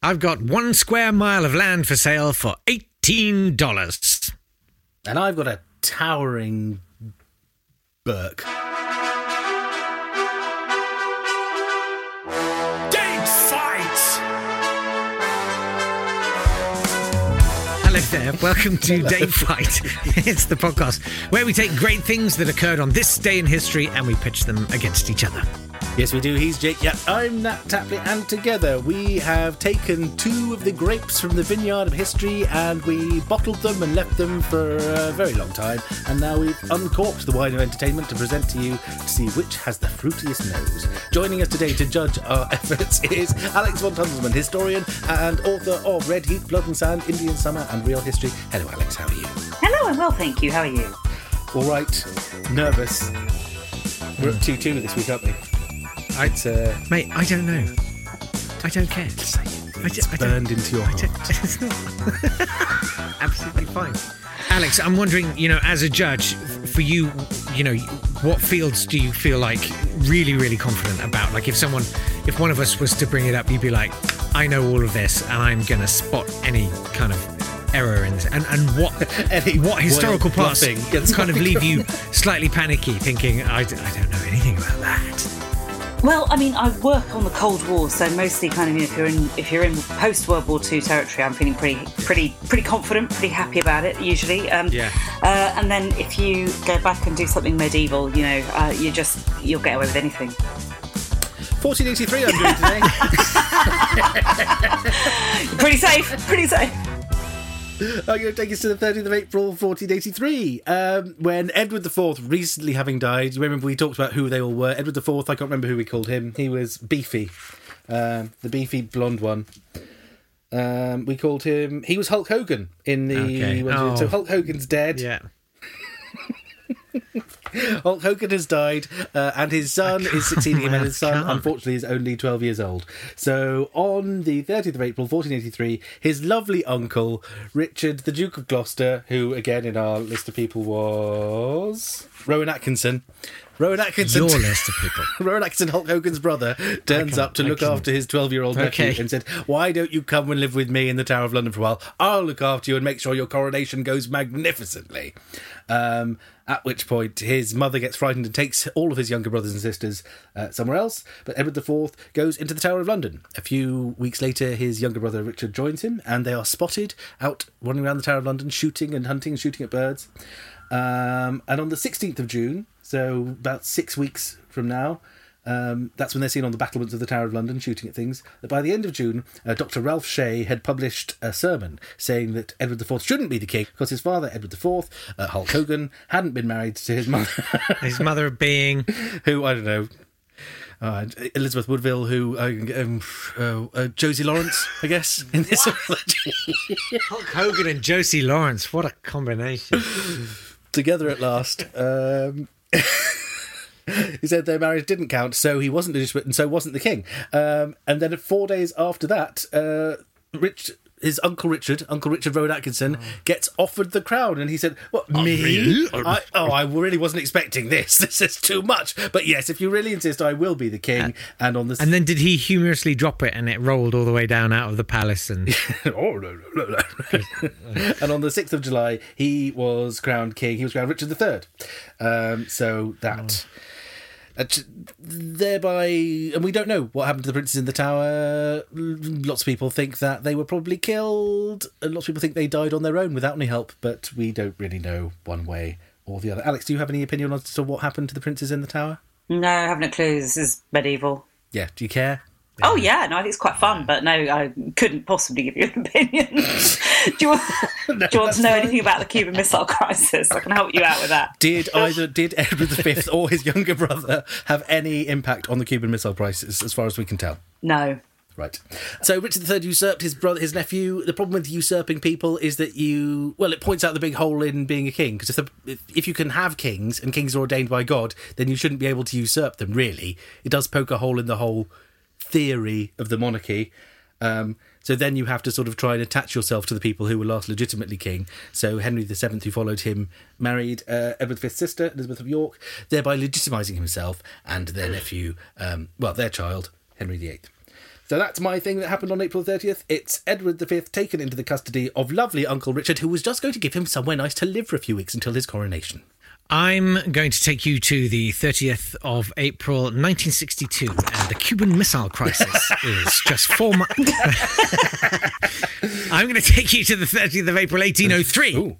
I've got one square mile of land for sale for $18. And I've got a towering Burke. Date fight! Hello there. Welcome to Date Fight. It's the podcast where we take great things that occurred on this day in history and we pitch them against each other. Yes, we do. He's Jake. Yeah, I'm Natt Tapley, and together we have taken two of the grapes from the vineyard of history and we bottled them and left them for a very long time. And now we've uncorked the wine of entertainment to present to you to see which has the fruitiest nose. Joining us today to judge our efforts is Alex von Tunzelmann, historian and author of Red Heat, Blood and Sand, Indian Summer, and Real History. Hello, Alex. How are you? Hello, I'm well, thank you. How are you? All right. Nervous. We're up 2 2 this week, aren't we? I, uh, mate, I don't know. I don't care. say it. I It's I burned into your heart. It's not. Absolutely fine. Alex, I'm wondering, you know, as a judge, for you, you know, what fields do you feel like really, really confident about? Like, if someone, if one of us was to bring it up, you'd be like, I know all of this, and I'm going to spot any kind of error in this. And and what Any what historical parts kind of leave you slightly panicky, thinking, I, d- I don't know anything about that. Well, I mean, I work on the Cold War, so mostly kind of you know, if you're in if you're in post World War II territory, I'm feeling pretty pretty pretty confident, pretty happy about it usually. Um, Yeah. Uh, and then if you go back and do something medieval, you know, uh, you just you'll get away with anything. 1483 I'm doing today. Pretty safe. Pretty safe. I'm going to take us to the 13th of April, 1483, um, when Edward IV, recently having died, you remember we talked about who they all were. Edward IV, I can't remember who we called him. He was Beefy, um, the beefy blonde one. Um, we called him. He was Hulk Hogan in the. Okay. So Oh. Hulk Hogan's dead. Yeah. Hulk Hogan has died, uh, and his son is succeeding him, and his son, can't. unfortunately, is only 12 years old. So, on the 30th of April, 1483, his lovely uncle, Richard, the Duke of Gloucester, who, again, in our list of people was Rowan Atkinson. Rowan Atkinson. Your list of people. Rowan Atkinson, Hulk Hogan's brother, turns up to I look can- after his 12 year old nephew Okay. and said, Why don't you come and live with me in the Tower of London for a while? I'll look after you and make sure your coronation goes magnificently. Um, at which point, his mother gets frightened and takes all of his younger brothers and sisters uh, somewhere else. But Edward IV goes into the Tower of London. A few weeks later, his younger brother Richard joins him, and they are spotted out running around the Tower of London, shooting and hunting and shooting at birds. Um, and on the 16th of June, so about six weeks from now, um, that's when they're seen on the battlements of the Tower of London shooting at things. That by the end of June, uh, Dr. Ralph Shaa had published a sermon saying that Edward IV shouldn't be the king because his father, Edward IV, uh, Hulk Hogan, hadn't been married to his mother, His mother being. who, I don't know, uh, Elizabeth Woodville, who, uh, um, uh, uh, Josie Lawrence, I guess, in this. Hulk Hogan and Josie Lawrence. What a combination. Together at last. Um, he said their marriage didn't count, so he wasn't legitimate, and so wasn't the king. Um, and then four days after that, uh, Rich, his uncle Richard, Uncle Richard Rowan Atkinson, gets offered the crown, and he said, "What me? really? I, oh, I really wasn't expecting this. This is too much. But yes, if you really insist, I will be the king." And on the And then did he humorously drop it and it rolled all the way down out of the palace and oh, no, no, no, no. and on the 6th of July, he was crowned king. He was crowned Richard III. Um, so that. uh, t- Uh, thereby, and we don't know what happened to the princes in the tower. Lots of people think that they were probably killed, and lots of people think they died on their own without any help, but we don't really know one way or the other. Alex, do you have any opinion as to what happened to the princes in the tower? No, I haven't a clue. This is medieval. Yeah, do you care? Oh yeah, no, I think it's quite fun, but no, I couldn't possibly give you an opinion. do you want, do you want to know anything about the Cuban Missile Crisis? I can help you out with that. Did either did Edward V or his younger brother have any impact on the Cuban Missile Crisis, as far as we can tell? No. Right. So Richard III usurped his brother, his nephew. The problem with usurping people is that you, well, it points out the big hole in being a king. Because if, the- if if you can have kings and kings are ordained by God, then you shouldn't be able to usurp them. Really, it does poke a hole in the whole theory of the monarchy. Um, so then you have to sort of try and attach yourself to the people who were last legitimately king. So Henry VII, who followed him, married uh, Edward V's sister, Elizabeth of York, thereby legitimising himself and their nephew, um, well, their child, Henry VIII. So that's my thing that happened on April 30th. It's Edward V taken into the custody of lovely Uncle Richard, who was just going to give him somewhere nice to live for a few weeks until his coronation. I'm going to take you to the 30th of April 1962, and the Cuban Missile Crisis is just four months. I'm going to take you to the 30th of April 1803, Ooh.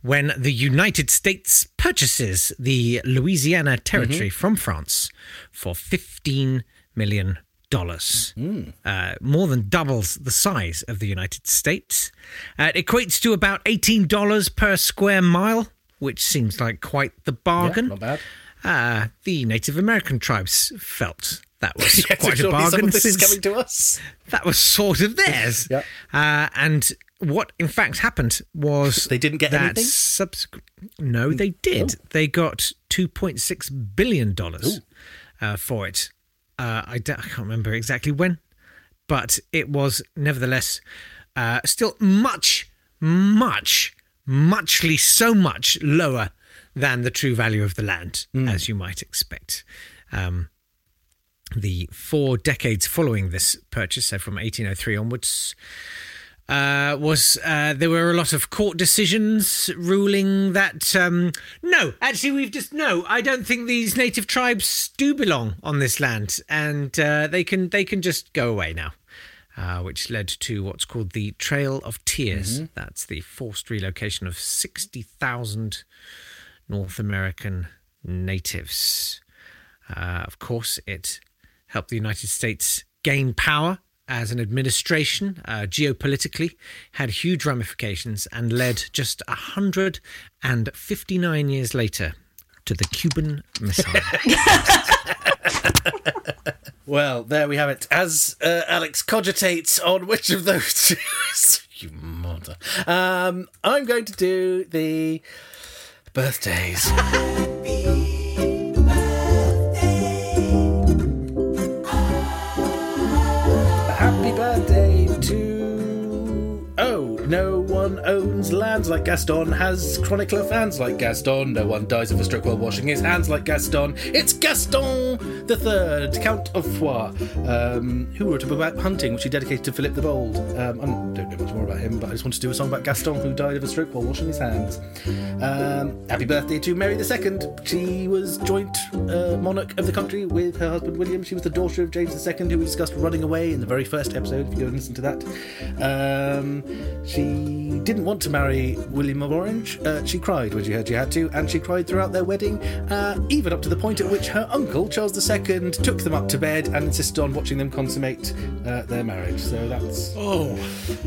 when the United States purchases the Louisiana Territory from France for 15 million dollars. Uh, more than doubles the size of the United States. Uh, it equates to about eighteen dollars per square mile, which seems like quite the bargain. not bad. Uh, the Native American tribes felt that was Yes, quite a bargain of this is since coming to us. that was sort of theirs. Yeah. Uh, and what in fact happened was They didn't get that anything? subsequ- no, they did. They got two point six billion dollars uh, for it. Uh, I, don't- I can't remember exactly when, but it was nevertheless uh, still much, much, muchly so much lower than the true value of the land, as you might expect. Um, the four decades following this purchase, so from 1803 onwards, uh, was uh, there were a lot of court decisions ruling that um, no, actually we've just no. I don't think these native tribes do belong on this land, and uh, they can they can just go away now. Uh, which led to what's called the Trail of Tears. That's the forced relocation of 60,000 North American natives. Uh, of course, it helped the United States gain power as an administration, uh, geopolitically, had huge ramifications, and led just 159 years later to the Cuban Missile. Well, there we have it. As uh, Alex cogitates on which of those two you mother, um, I'm going to do the birthdays. Happy birthday lands like Gaston, has chronicler fans like Gaston. No one dies of a stroke while washing his hands like Gaston. It's Gaston the Third, Count of Foix, um, who wrote a book about hunting, which he dedicated to Philip the Bold. Um, I don't know much more about him, but I just wanted to do a song about Gaston, who died of a stroke while washing his hands. Um, happy birthday to Mary II. She was joint uh, monarch of the country with her husband William. She was the daughter of James II, who we discussed running away in the very first episode, if you go and listen to that. Um, she didn't want to marry William of Orange. Uh, she cried when she heard she had to, and she cried throughout their wedding, uh, even up to the point at which her uncle, Charles II, took them up to bed and insisted on watching them consummate uh, their marriage. So that's. oh,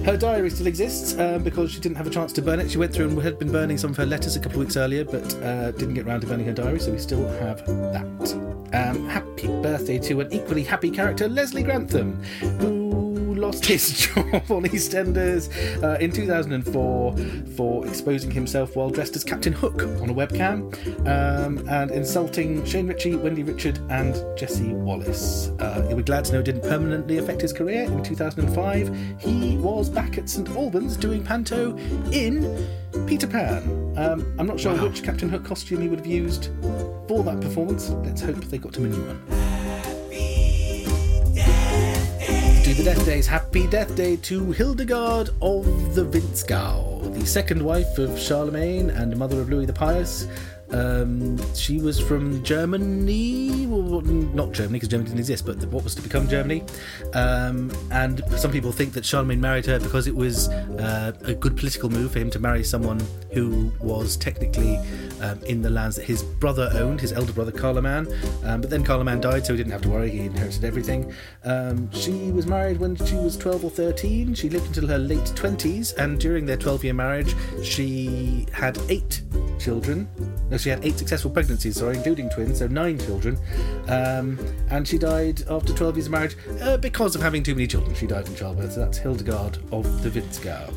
Her diary still exists um, because she didn't have a chance to burn it. She went through and had been burning some of her letters a couple of weeks earlier, but uh, didn't get round to burning her diary, so we still have that. Um, happy birthday to an equally happy character, Leslie Grantham, who lost his job on EastEnders uh, in 2004 for exposing himself while dressed as Captain Hook on a webcam um, and insulting Shane Richie, Wendy Richard, and Jessie Wallace. Uh, be glad to know it didn't permanently affect his career. In 2005, he was back at St Albans doing panto in Peter Pan. Um, I'm not sure which Captain Hook costume he would have used for that performance. Let's hope they got him a new one. The death days. Happy death day to Hildegard of the Winzgau, the second wife of Charlemagne and mother of Louis the Pious. Um, she was from Germany, well, not Germany because Germany didn't exist, but what was to become Germany. Um, and some people think that Charlemagne married her because it was uh, a good political move for him to marry someone who was technically um, in the lands that his brother owned, his elder brother Carloman. Um, but then Carloman died, so he didn't have to worry; he inherited everything. Um, she was married when she was 12 or 13. She lived until her late 20s, and during their 12-year marriage, she had eight children. No, she had eight successful pregnancies, sorry, including twins, so nine children. Um, and she died after 12 years of marriage uh, because of having too many children. She died in childbirth, so that's Hildegard of the Winzgau.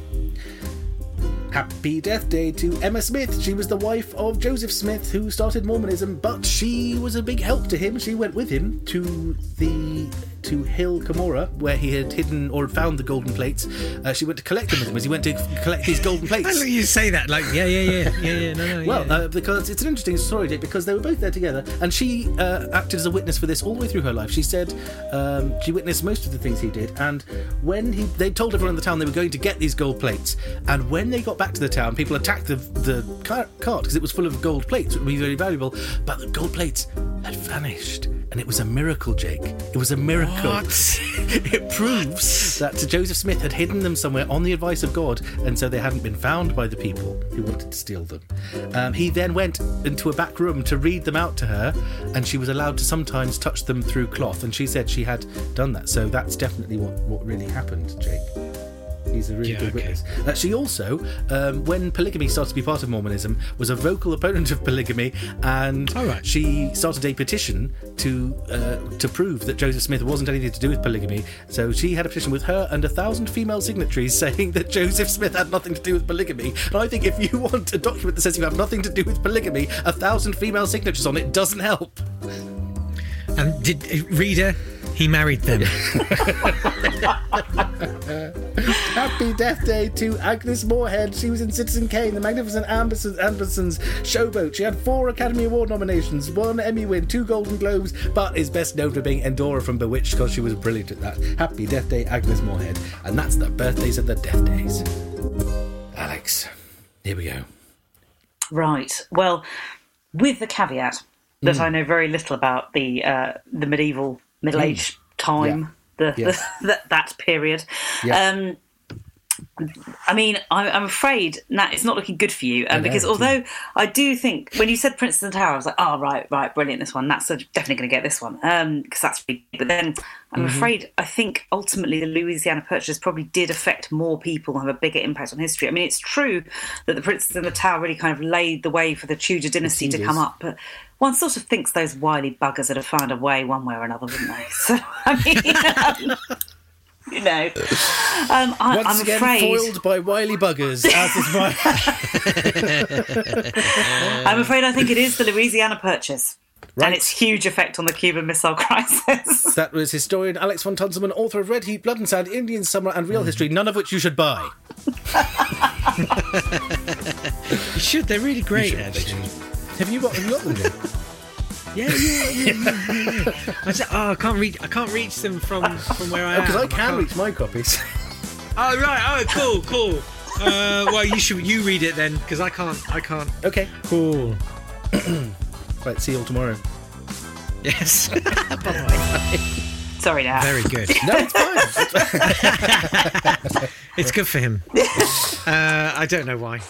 Happy Death Day to Emma Smith. She was the wife of Joseph Smith, who started Mormonism, but she was a big help to him. She went with him to the to Hill Cumorah, where he had hidden or found the golden plates. Uh, she went to collect them with him as he went to collect these golden plates. you say that like yeah yeah yeah yeah yeah no no Well, yeah. uh, because it's an interesting story, Dick, because they were both there together, and she uh, acted as a witness for this all the way through her life. She said um, she witnessed most of the things he did, and when he they told everyone in the town they were going to get these gold plates, and when they got back to the town, people attacked the the car- cart because it was full of gold plates, which would be very valuable, but the gold plates had vanished. And it was a miracle, Jake. It was a miracle. What? it proves that Joseph Smith had hidden them somewhere on the advice of God, and so they hadn't been found by the people who wanted to steal them. Um, he then went into a back room to read them out to her, and she was allowed to sometimes touch them through cloth, and she said she had done that. So that's definitely what, what really happened, Jake. He's a really Yeah, good okay. witness. Uh, she also, um, when polygamy started to be part of Mormonism, was a vocal opponent of polygamy, and right. she started a petition to uh, to prove that Joseph Smith wasn't anything to do with polygamy. So she had a petition with her and a thousand female signatories saying that Joseph Smith had nothing to do with polygamy. And I think if you want a document that says you have nothing to do with polygamy, a thousand female signatures on it doesn't help. and did uh, reader he married them Happy Death Day to Agnes Moorehead. She was in Citizen Kane, The Magnificent Amberson, Amberson's Showboat. She had four Academy Award nominations, one Emmy win, two Golden Globes, but is best known for being Endora from Bewitched because she was brilliant at that. Happy Death Day, Agnes Moorehead. And that's the birthdays and the death days. Alex, here we go. Right. Well, with the caveat that Mm. I know very little about the uh, the medieval Middle Age time, the, Yeah. the that that period. Yeah. Um, I mean, I'm, I'm afraid Natt, it's not looking good for you. Um, know, because although I do think when you said Princess and Tower, I was like, oh right, right, brilliant, this one. That's definitely going to get this one because that's. Really, but then I'm Mm-hmm. afraid I think ultimately the Louisiana Purchase probably did affect more people and have a bigger impact on history. I mean, it's true that the Princess and the Tower really kind of laid the way for the Tudor dynasty to come up, but. One sort of thinks those wily buggers would have found a way one way or another, wouldn't they? So, I mean, um, you know, um, I, Once I'm again, afraid. foiled by wily buggers, as is my. I'm afraid I think it is the Louisiana Purchase Right. and its huge effect on the Cuban Missile Crisis. That was historian Alex von Tunzelmann, author of Red Heat, Blood and Sand, Indian Summer, and Real History, none of which you should buy. you should they're really great actually Have you got, have you got them, Jake? Yeah yeah yeah, yeah, yeah, yeah. I said, oh I can't reach I can't reach them from from where I am Because I can can't- reach my copies. oh right oh cool cool uh, well you should you read it then because I can't I can't okay. cool Right, see you all tomorrow. yes Sorry, now. very good No, it's fine. it's good for him uh, I don't know why